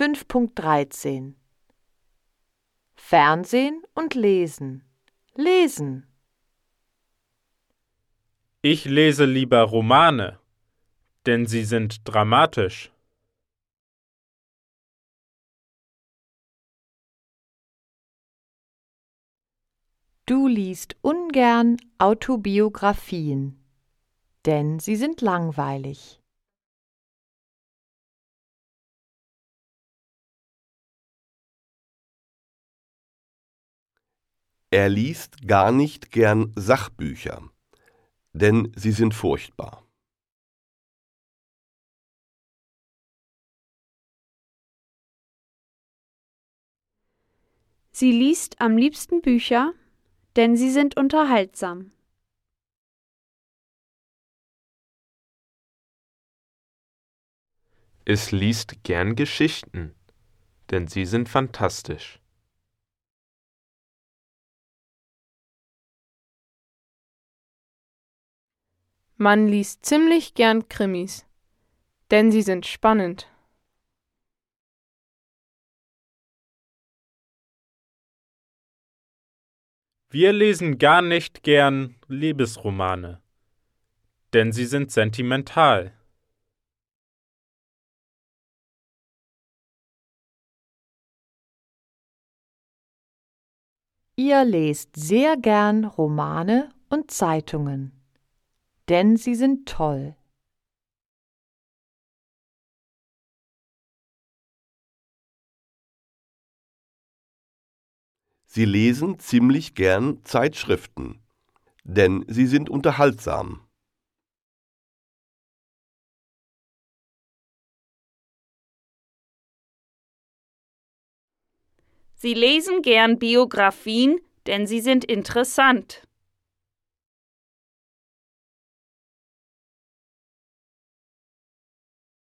5.13 Fernsehen und Lesen. Lesen. Ich lese lieber Romane, denn sie sind dramatisch. Du liest ungern Autobiografien, denn sie sind langweilig. Er liest gar nicht gern Sachbücher, denn sie sind furchtbar. Sie liest am liebsten Bücher, denn sie sind unterhaltsam. Es liest gern Geschichten, denn sie sind fantastisch. Man liest ziemlich gern Krimis, denn sie sind spannend. Wir lesen gar nicht gern Liebesromane, denn sie sind sentimental. Ihr lest sehr gern Romane und Zeitungen, denn sie sind toll. Sie lesen ziemlich gern Zeitschriften, denn sie sind unterhaltsam. Sie lesen gern Biografien, denn sie sind interessant.